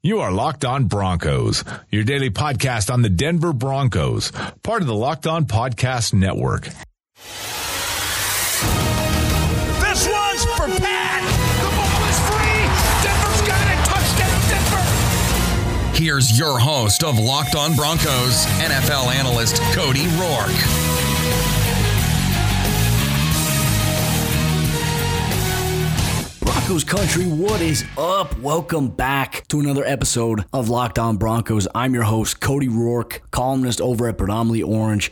You are Locked On Broncos, your daily podcast on the Denver Broncos, part of the Locked On Podcast Network. This one's for Pat. The ball is free. Denver's got it. Touchdown, Denver. Here's your host of Locked On Broncos, NFL analyst Cody Roark. Broncos country, what is up? Welcome back to another episode of Locked On Broncos. I'm your host, Cody Roark, columnist over at Predominantly Orange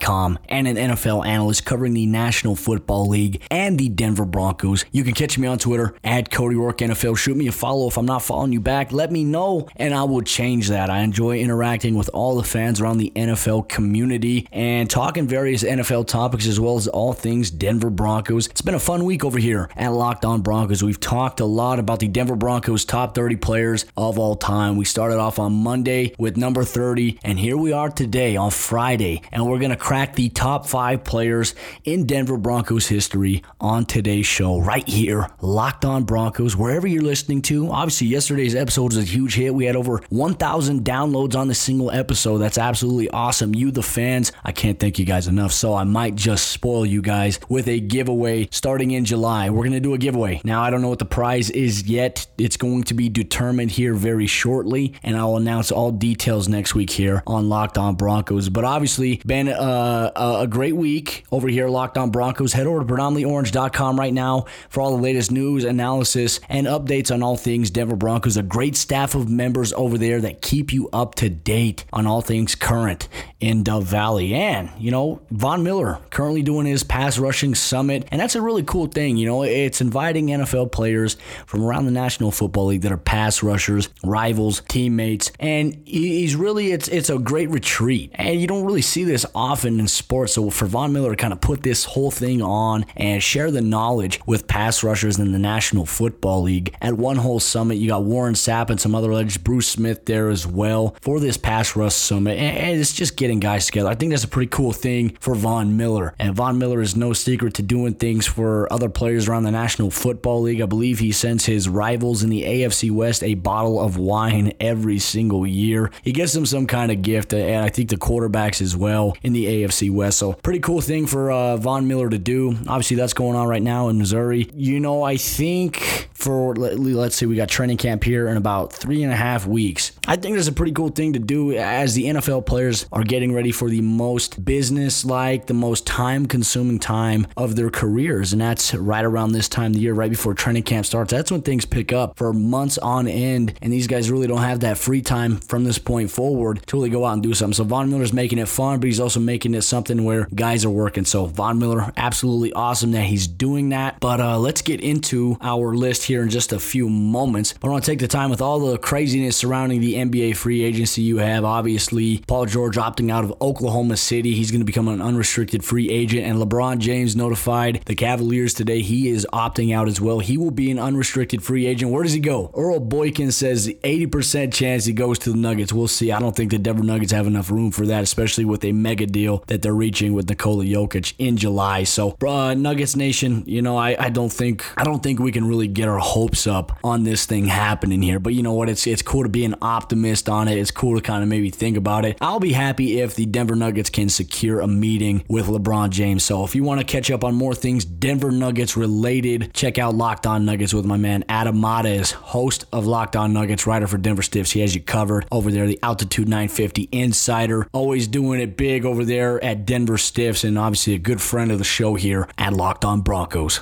com and an NFL analyst covering the National Football League and the Denver Broncos. You can catch me on Twitter at Cody Roark NFL. Shoot me a follow if I'm not following you back. Let me know and I will change that. I enjoy interacting with all the fans around the NFL community and talking various NFL topics as well as all things Denver Broncos. It's been a fun week over here at Locked On Broncos. We've talked a lot about the Denver Broncos top 30 players of all time. We started off on Monday with number 30 and here we are today on Friday and we're going to crack the top five players in Denver Broncos history on today's show, right here, Locked On Broncos, wherever you're listening to. Obviously, yesterday's episode was a huge hit. We had over 1,000 downloads on the single episode. That's absolutely awesome. You, the fans, I can't thank you guys enough. So I might just spoil you guys with a giveaway starting in July. We're going to do a giveaway. Now, I don't know what the prize is yet. It's going to be determined here very shortly, and I'll announce all details next week here on Locked On Broncos. But obviously, been uh, a great week over here, Locked On Broncos. Head over to predominantlyorange.com right now for all the latest news, analysis, and updates on all things Denver Broncos. A great staff of members over there that keep you up to date on all things current in Dove Valley. And, you know, Von Miller currently doing his pass rushing summit. And that's a really cool thing. You know, it's inviting NFL players from around the National Football League that are pass rushers, rivals, teammates. And he's really, it's, it's a great retreat. And you don't really see this often in sports. So for Von Miller to kind of put this whole thing on and share the knowledge with pass rushers in the National Football League at one whole summit, you got Warren Sapp and some other legends, Bruce Smith there as well for this pass rush summit. And it's just getting guys together. I think that's a pretty cool thing for Von Miller. And Von Miller is no secret to doing things for other players around the National Football League. I believe he sends his rivals in the AFC West a bottle of wine every single year. He gives them some kind of gift, and I think the quarterbacks as well in the AFC West. So pretty cool thing for uh, Von Miller to do. Obviously, that's going on right now in Missouri. You know, I think for let's say we got training camp here in about three and a half weeks. I think that's a pretty cool thing to do as the NFL players are getting ready for the most business like, the most time consuming time of their careers. And that's right around this time of the year, right before training camp starts. That's when things pick up for months on end. And these guys really don't have that free time from this point forward to really go out and do something. So Von Miller's making it fun, but he's also making it something where guys are working. So Von Miller, absolutely awesome that he's doing that. But uh, let's get into our list here in just a few moments. But I want to take the time with all the craziness surrounding the NBA free agency you have. Obviously, Paul George opting out of Oklahoma City. He's going to become an unrestricted free agent. And LeBron James notified the Cavaliers today he is opting out as well. He will be an unrestricted free agent. Where does he go? Earl Boykin says 80% chance he goes to the Nuggets. We'll see. I don't think the Denver Nuggets have enough room for that, especially with a mega deal that they're reaching with Nikola Jokic in July. So, uh, Nuggets Nation, you know, I, I don't think I don't think we can really get our hopes up on this thing happening here. But you know what? It's it's cool to be an optimist on it. It's cool to kind of maybe think about it. I'll be happy if the Denver Nuggets can secure a meeting with LeBron James. So if you want to catch up on more things Denver Nuggets related, check out Locked On Nuggets with my man Adam Mares, host of Locked On Nuggets, writer for Denver Stiffs. He has you covered over there, the Altitude 950 Insider. Always doing it big over there at Denver Stiffs, and obviously a good friend of the show here at Locked On Broncos.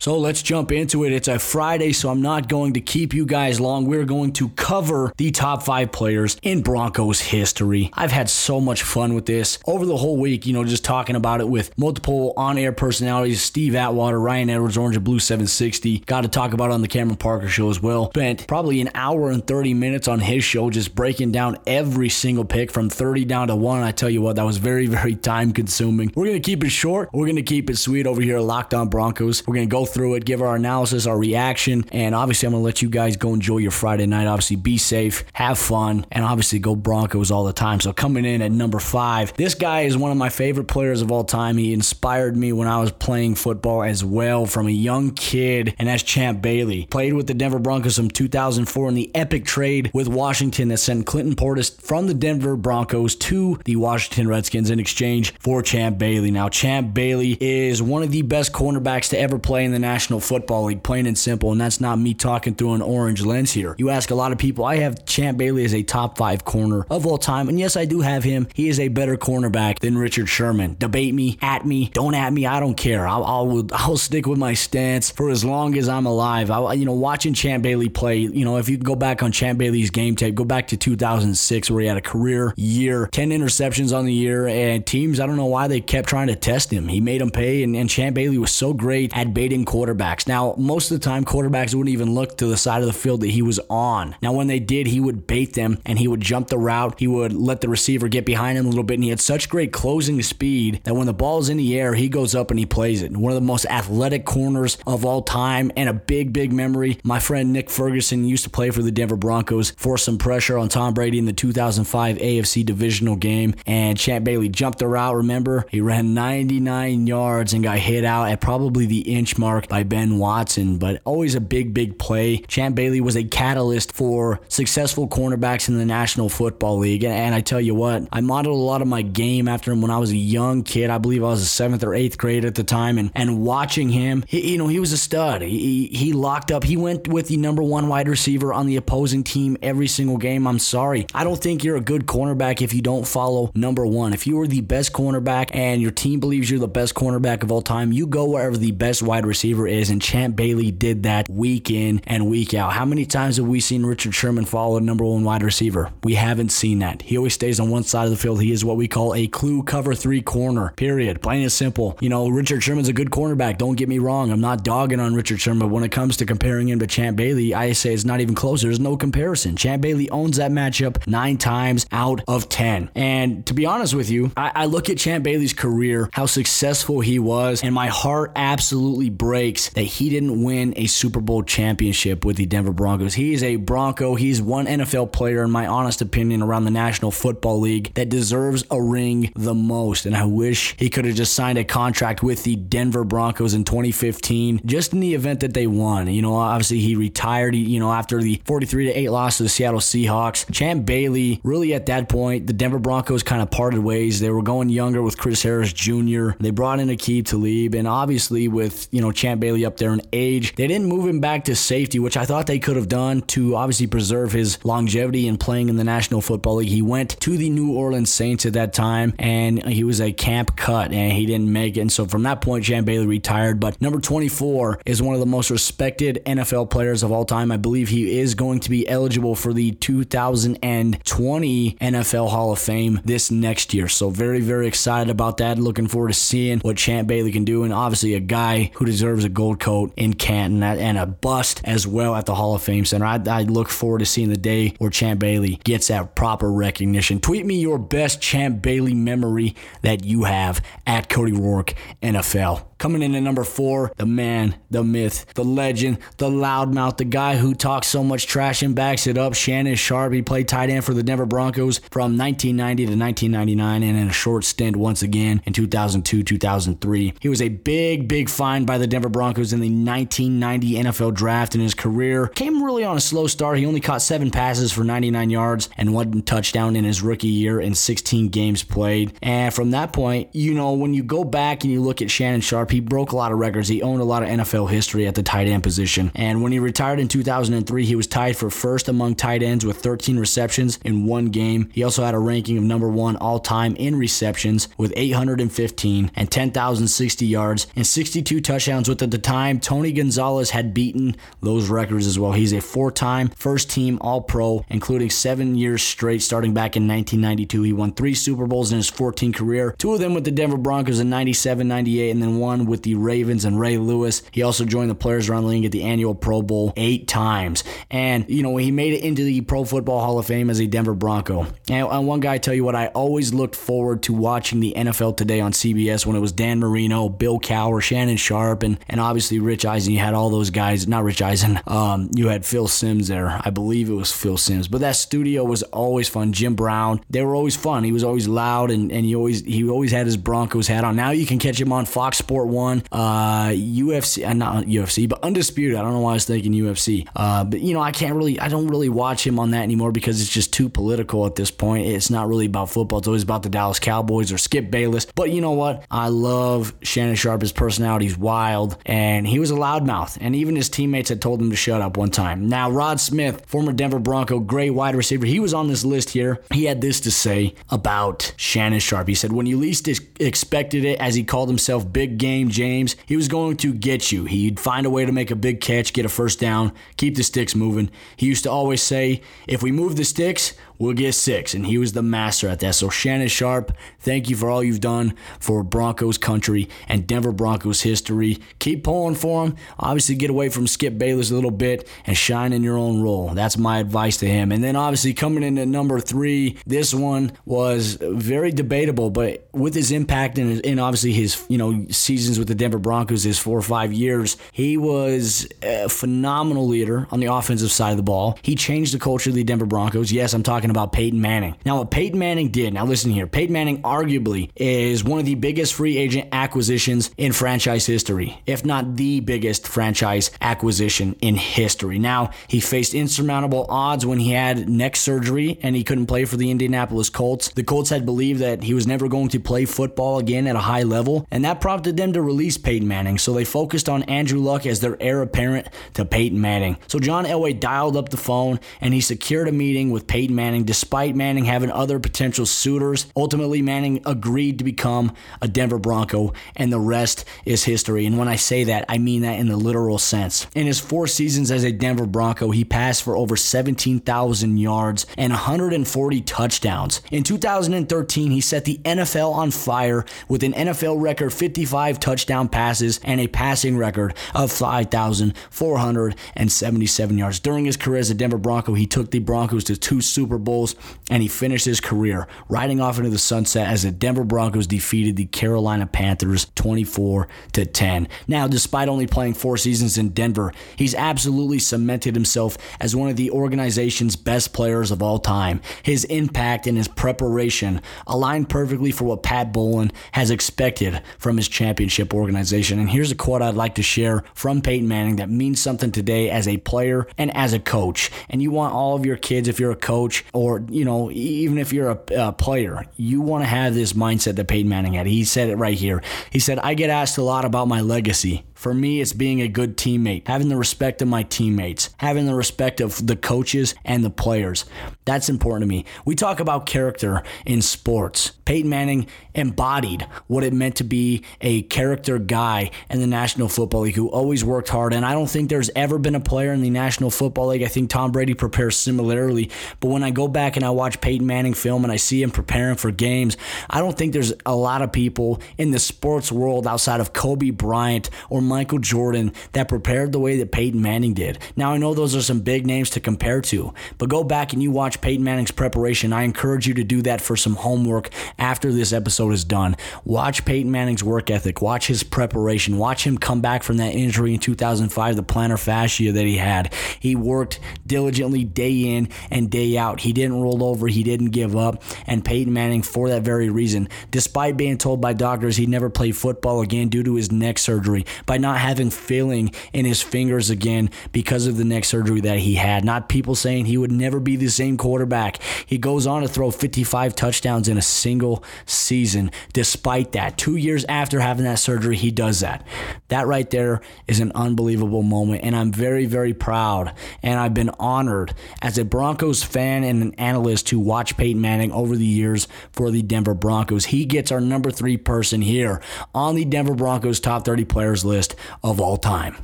So let's jump into it. It's a Friday, so I'm not going to keep you guys long. We're going to cover the top five players in Broncos history. I've had so much fun with this over the whole week, you know, just talking about it with multiple on air personalities Steve Atwater, Ryan Edwards, Orange and Blue 760. Got to talk about on the Cameron Parker show as well. Spent probably an hour and 30 minutes on his show just breaking down every single pick from 30 down to one. I tell you what, that was very, very time consuming. We're going to keep it short. We're going to keep it sweet over here Locked On Broncos. We're going to go through it, give our analysis, our reaction, and obviously I'm to let you guys go enjoy your Friday night. Obviously, be safe, have fun, and obviously go Broncos all the time. So coming in at number five, this guy is one of my favorite players of all time. He inspired me when I was playing football as well from a young kid, and that's Champ Bailey. Played with the Denver Broncos from 2004 in the epic trade with Washington that sent Clinton Portis from the Denver Broncos to the Washington Redskins in exchange for Champ Bailey. Now, Champ Bailey is one of the best cornerbacks to ever play in the National Football League, plain and simple, and that's not me talking through an orange lens here. You ask a lot of people, I have Champ Bailey as a top five corner of all time, and yes, I do have him. He is a better cornerback than Richard Sherman. Debate me, at me, don't at me, I don't care. I'll, I'll, I'll stick with my stance for as long as I'm alive. I, you know, watching Champ Bailey play, you know, if you go back on Champ Bailey's game tape, go back to 2006 where he had a career year, 10 interceptions on the year, and teams, I don't know why they kept trying to test him. He made them pay, and, and Champ Bailey was so great at baiting quarterbacks. Now, most of the time, quarterbacks wouldn't even look to the side of the field that he was on. Now, when they did, he would bait them and he would jump the route. He would let the receiver get behind him a little bit, and he had such great closing speed that when the ball's in the air, he goes up and he plays it. One of the most athletic corners of all time and a big, big memory. My friend Nick Ferguson used to play for the Denver Broncos, forced some pressure on Tom Brady in the 2005 AFC divisional game, and Champ Bailey jumped the route. Remember, he ran 99 yards and got hit out at probably the inch mark by Ben Watson, but always a big, big play. Champ Bailey was a catalyst for successful cornerbacks in the National Football League, and, I tell you what, I modeled a lot of my game after him when I was a young kid. I believe I was a seventh or eighth grade at the time, and and watching him, he, you know, he was a stud. He, he locked up. He went with the number one wide receiver on the opposing team every single game. I'm sorry, I don't think you're a good cornerback if you don't follow number one. If you are the best cornerback and your team believes you're the best cornerback of all time, you go wherever the best wide receiver is, and Champ Bailey did that week in and week out. How many times have we seen Richard Sherman follow a number one wide receiver? We haven't seen that. He always stays on one side of the field. He is what we call a clue cover three corner. Period. Plain and simple. You know, Richard Sherman's a good cornerback. Don't get me wrong. I'm not dogging on Richard Sherman, but when it comes to comparing him to Champ Bailey, I say it's not even close. There's no comparison. Champ Bailey owns that matchup nine times out of ten. And to be honest with you, I, I look at Champ Bailey's career, how successful he was, and my heart absolutely breaks that he didn't win a Super Bowl championship with the Denver Broncos. He is a Bronco. He's one NFL player, in my honest opinion, around the National Football League that deserves a ring the most. And I wish he could have just signed a contract with the Denver Broncos in 2015, just in the event that they won. You know, obviously he retired, you know, after the 43 to 8 loss to the Seattle Seahawks. Champ Bailey, really at that point, the Denver Broncos kind of parted ways. They were going younger with Chris Harris Jr. They brought in Aqib Talib, and obviously with, you know, Champ Bailey up there in age, they didn't move him back to safety, which I thought they could have done to obviously preserve his longevity in playing in the National Football League. He went to the New Orleans Saints at that time, and he was a camp cut, and he didn't make it. And so from that point, Champ Bailey retired. But number 24 is one of the most respected NFL players of all time. I believe he is going to be eligible for the 2020 NFL Hall of Fame this next year. So very, very excited about that. Looking forward to seeing what Champ Bailey can do. And obviously a guy who deserves a gold coat in Canton and a bust as well at the Hall of Fame Center. I, I look forward to seeing the day where Champ Bailey gets that proper recognition. Tweet me your best Champ Bailey memory that you have at Cody Roark NFL. Coming in at number four, the man, the myth, the legend, the loudmouth, the guy who talks so much trash and backs it up. Shannon Sharpe. He played tight end for the Denver Broncos from 1990 to 1999 and in a short stint once again in 2002 2003. He was a big, big find by the Denver Broncos in the 1990 NFL draft in his career. Came really on a slow start. He only caught seven passes for 99 yards and one touchdown in his rookie year in 16 games played. And from that point, you know, when you go back and you look at Shannon Sharpe, he broke a lot of records. He owned a lot of NFL history at the tight end position. And when he retired in 2003, he was tied for first among tight ends with 13 receptions in one game. He also had a ranking of number one all time in receptions with 815 and 10,060 yards and 62 touchdowns, with at the time Tony Gonzalez had beaten those records as well. He's a four time first team All Pro, including seven years straight starting back in 1992. He won three Super Bowls in his 14 career, two of them with the Denver Broncos in 97, 98, and then one run with the Ravens and Ray Lewis. He also joined the Players the League at the annual Pro Bowl eight times. And, you know, he made it into the Pro Football Hall of Fame as a Denver Bronco. And, one guy, I tell you what, I always looked forward to watching the NFL today on CBS when it was Dan Marino, Bill Cowher, Shannon Sharpe, and, and obviously Rich Eisen. You had all those guys, not Rich Eisen, um, you had Phil Simms there. I believe it was Phil Simms. But that studio was always fun. Jim Brown, they were always fun. He was always loud and, and he always he always had his Broncos hat on. Now you can catch him on Fox 1, uh, UFC, uh, not UFC, but Undisputed. I don't know why I was thinking UFC. Uh, but, you know, I can't really, I don't really watch him on that anymore because it's just too political at this point. It's not really about football. It's always about the Dallas Cowboys or Skip Bayless. But you know what? I love Shannon Sharpe. His personality is wild, and he was a loudmouth. And even his teammates had told him to shut up one time. Now, Rod Smith, former Denver Bronco, great wide receiver, he was on this list here. He had this to say about Shannon Sharpe. He said, When you least expected it, as he called himself Big Game James, he was going to get you. He'd find a way to make a big catch, get a first down, keep the sticks moving. He used to always say, If we move the sticks, we'll get six. And he was the master at that. So, Shannon Sharpe, thank you for all you've done for Broncos country and Denver Broncos history. Keep pulling for him. Obviously, get away from Skip Bayless a little bit and shine in your own role. That's my advice to him. And then, obviously, coming in at number three, this one was very debatable, but with his impact and, and obviously his you know seasons with the Denver Broncos, his four or five years, he was a phenomenal leader on the offensive side of the ball. He changed the culture of the Denver Broncos. Yes, I'm talking about Peyton Manning. Now, what Peyton Manning did, now listen here, Peyton Manning arguably is one of the biggest free agent acquisitions in franchise history, if not the biggest franchise acquisition in history. Now, he faced insurmountable odds when he had neck surgery and he couldn't play for the Indianapolis Colts. The Colts had believed that he was never going to play football again at a high level, and that prompted them to release Peyton Manning. So they focused on Andrew Luck as their heir apparent to Peyton Manning. So John Elway dialed up the phone and he secured a meeting with Peyton Manning despite Manning having other potential suitors. Ultimately, Manning agreed to become a Denver Bronco, and the rest is history. And when I say that, I mean that in the literal sense. In his four seasons as a Denver Bronco, he passed for over 17,000 yards and 140 touchdowns. In 2013, he set the NFL on fire with an NFL record 55 touchdown passes and a passing record of 5,477 yards. During his career as a Denver Bronco, he took the Broncos to two Super Bowls and he finished his career riding off into the sunset as the Denver Broncos defeated the Carolina Panthers 24 to 10. Now, despite only playing 4 seasons in Denver, he's absolutely cemented himself as one of the organization's best players of all time. His impact and his preparation aligned perfectly for what Pat Bowlen has expected from his championship organization. And here's a quote I'd like to share from Peyton Manning that means something today as a player and as a coach. And you want all of your kids, if you're a coach or, you know, even if you're a, a player, you want to have this mindset that Peyton Manning had. He said it right here. He said, I get asked a lot about my legacy. For me, it's being a good teammate, having the respect of my teammates, having the respect of the coaches and the players. That's important to me. We talk about character in sports. Peyton Manning embodied what it meant to be a character guy in the National Football League who always worked hard. And I don't think there's ever been a player in the National Football League. I think Tom Brady prepares similarly. But when I go back and I watch Peyton Manning film and I see him preparing for games, I don't think there's a lot of people in the sports world outside of Kobe Bryant or Michael Jordan that prepared the way that Peyton Manning did. Now, I know those are some big names to compare to, but go back and you watch Peyton Manning's preparation. I encourage you to do that for some homework after this episode is done. Watch Peyton Manning's work ethic, watch his preparation, watch him come back from that injury in 2005, the plantar fascia that he had. He worked diligently day in and day out. He didn't roll over, he didn't give up. And Peyton Manning, for that very reason, despite being told by doctors he'd never play football again due to his neck surgery, by not having feeling in his fingers again because of the neck surgery that he had. Not people saying he would never be the same quarterback. He goes on to throw 55 touchdowns in a single season. Despite that, two years after having that surgery, he does that. That right there is an unbelievable moment, and I'm very, very proud. And I've been honored as a Broncos fan and an analyst to watch Peyton Manning over the years for the Denver Broncos. He gets our number three person here on the Denver Broncos top 30 players list of all time.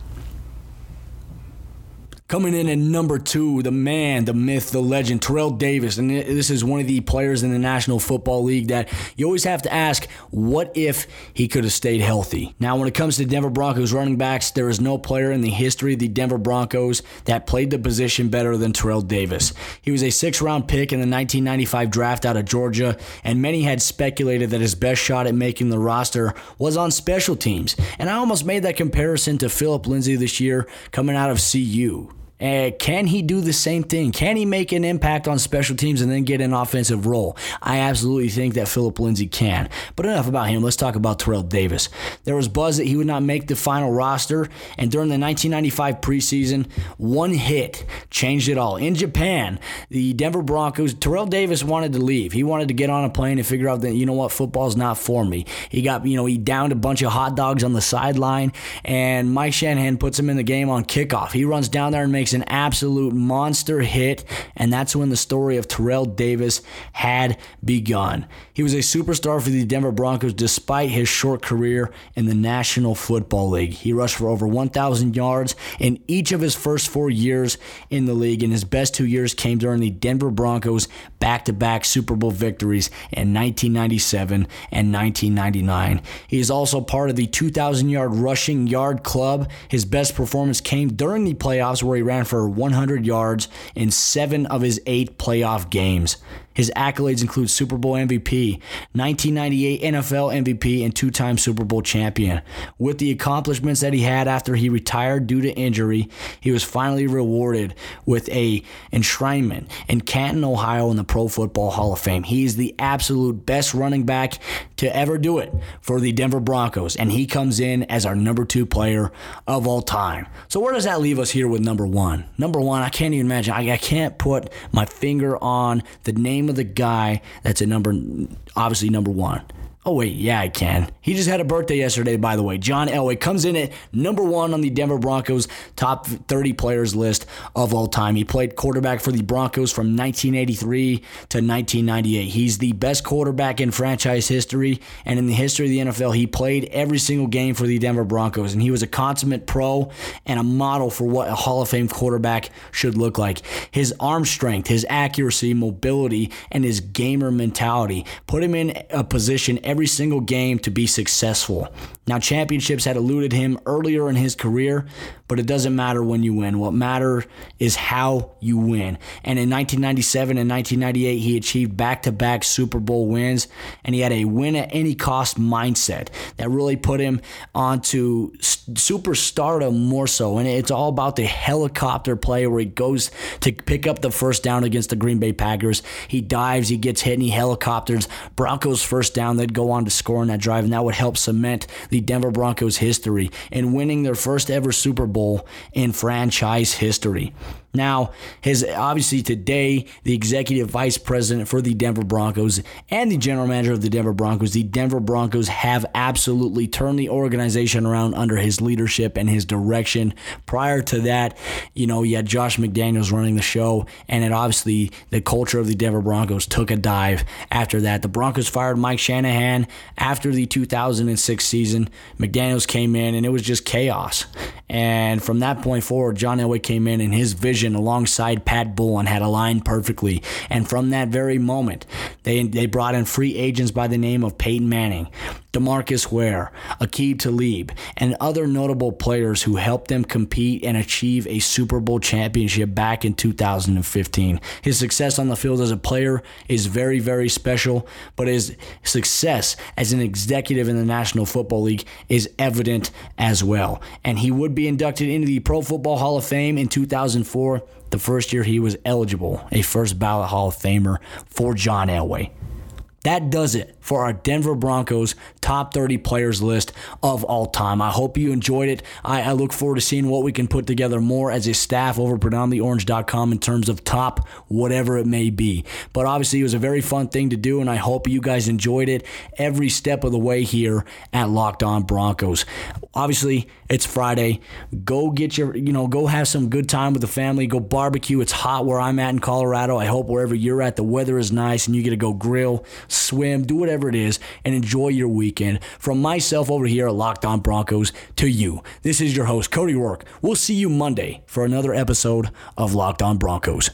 Coming in at number two, the man, the myth, the legend, Terrell Davis. And this is one of the players in the National Football League that you always have to ask, what if he could have stayed healthy? Now, when it comes to Denver Broncos running backs, there is no player in the history of the Denver Broncos that played the position better than Terrell Davis. He was a six round pick in the 1995 draft out of Georgia, and many had speculated that his best shot at making the roster was on special teams. And I almost made that comparison to Philip Lindsay this year coming out of CU. Uh, can he do the same thing? Can he make an impact on special teams and then get an offensive role? I absolutely think that Philip Lindsay can. But enough about him. Let's talk about Terrell Davis. There was buzz that he would not make the final roster, and during the 1995 preseason, one hit changed it all. In Japan, the Denver Broncos, Terrell Davis wanted to leave. He wanted to get on a plane and figure out that, you know what, football's not for me. He got, you know, he downed a bunch of hot dogs on the sideline, and Mike Shanahan puts him in the game on kickoff. He runs down there and makes makes an absolute monster hit, and that's when the story of Terrell Davis had begun. He was a superstar for the Denver Broncos despite his short career in the National Football League. He rushed for over 1,000 yards in each of his first four years in the league, and his best two years came during the Denver Broncos back to back Super Bowl victories in 1997 and 1999. He is also part of the 2,000 yard rushing yard club. His best performance came during the playoffs, where he ran ran for 100 yards in seven of his eight playoff games. His accolades include Super Bowl MVP, 1998 NFL MVP, and two time Super Bowl champion. With the accomplishments that he had after he retired due to injury, he was finally rewarded with a enshrinement in Canton, Ohio in the Pro Football Hall of Fame. He is the absolute best running back to ever do it for the Denver Broncos, and he comes in as our number two player of all time. So where does that leave us here with number one? Number one, I can't even imagine. I, I can't put my finger on the name of the guy that's a number, obviously number one. Oh, wait, yeah, I can. He just had a birthday yesterday, by the way. John Elway comes in at number one on the Denver Broncos top 30 players list of all time. He played quarterback for the Broncos from 1983 to 1998. He's the best quarterback in franchise history, and in the history of the NFL, he played every single game for the Denver Broncos, and he was a consummate pro and a model for what a Hall of Fame quarterback should look like. His arm strength, his accuracy, mobility, and his gamer mentality put him in a position every single game to be successful. Now, championships had eluded him earlier in his career, but it doesn't matter when you win. What matters is how you win. And in 1997 and 1998, he achieved back to back Super Bowl wins, and he had a win at any cost mindset that really put him onto superstardom more so. And it's all about the helicopter play where he goes to pick up the first down against the Green Bay Packers. He dives, he gets hit, and he helicopters. Broncos first down, they'd go on to score in that drive, and that would help cement the Denver Broncos history in winning their first ever Super Bowl in franchise history. Now, his obviously today the executive vice president for the Denver Broncos and the general manager of the Denver Broncos, the Denver Broncos have absolutely turned the organization around under his leadership and his direction. Prior to that, you know, you had Josh McDaniels running the show, and it obviously the culture of the Denver Broncos took a dive after that. The Broncos fired Mike Shanahan after the 2006 season. McDaniels came in, and it was just chaos. And from that point forward, John Elway came in, and his vision vision alongside Pat Bowlen had aligned perfectly. And from that very moment, they, they brought in free agents by the name of Peyton Manning, DeMarcus Ware, Aqib Talib, and other notable players who helped them compete and achieve a Super Bowl championship back in 2015. His success on the field as a player is very, very special, but his success as an executive in the National Football League is evident as well. And he would be inducted into the Pro Football Hall of Fame in 2004, the first year he was eligible, a first ballot Hall of Famer for John Elway. That does it for our Denver Broncos top 30 players list of all time. I hope you enjoyed it. I, I, look forward to seeing what we can put together more as a staff over predominantlyorange.com in terms of top whatever it may be. But obviously, it was a very fun thing to do, and I hope you guys enjoyed it every step of the way here at Locked On Broncos. Obviously, it's Friday. Go get your, you know, go have some good time with the family. Go barbecue. It's hot where I'm at in Colorado. I hope wherever you're at, the weather is nice and you get to go grill, swim, do whatever it is, and enjoy your weekend. From myself over here at Locked On Broncos to you, this is your host, Cody Roark. We'll see you Monday for another episode of Locked On Broncos.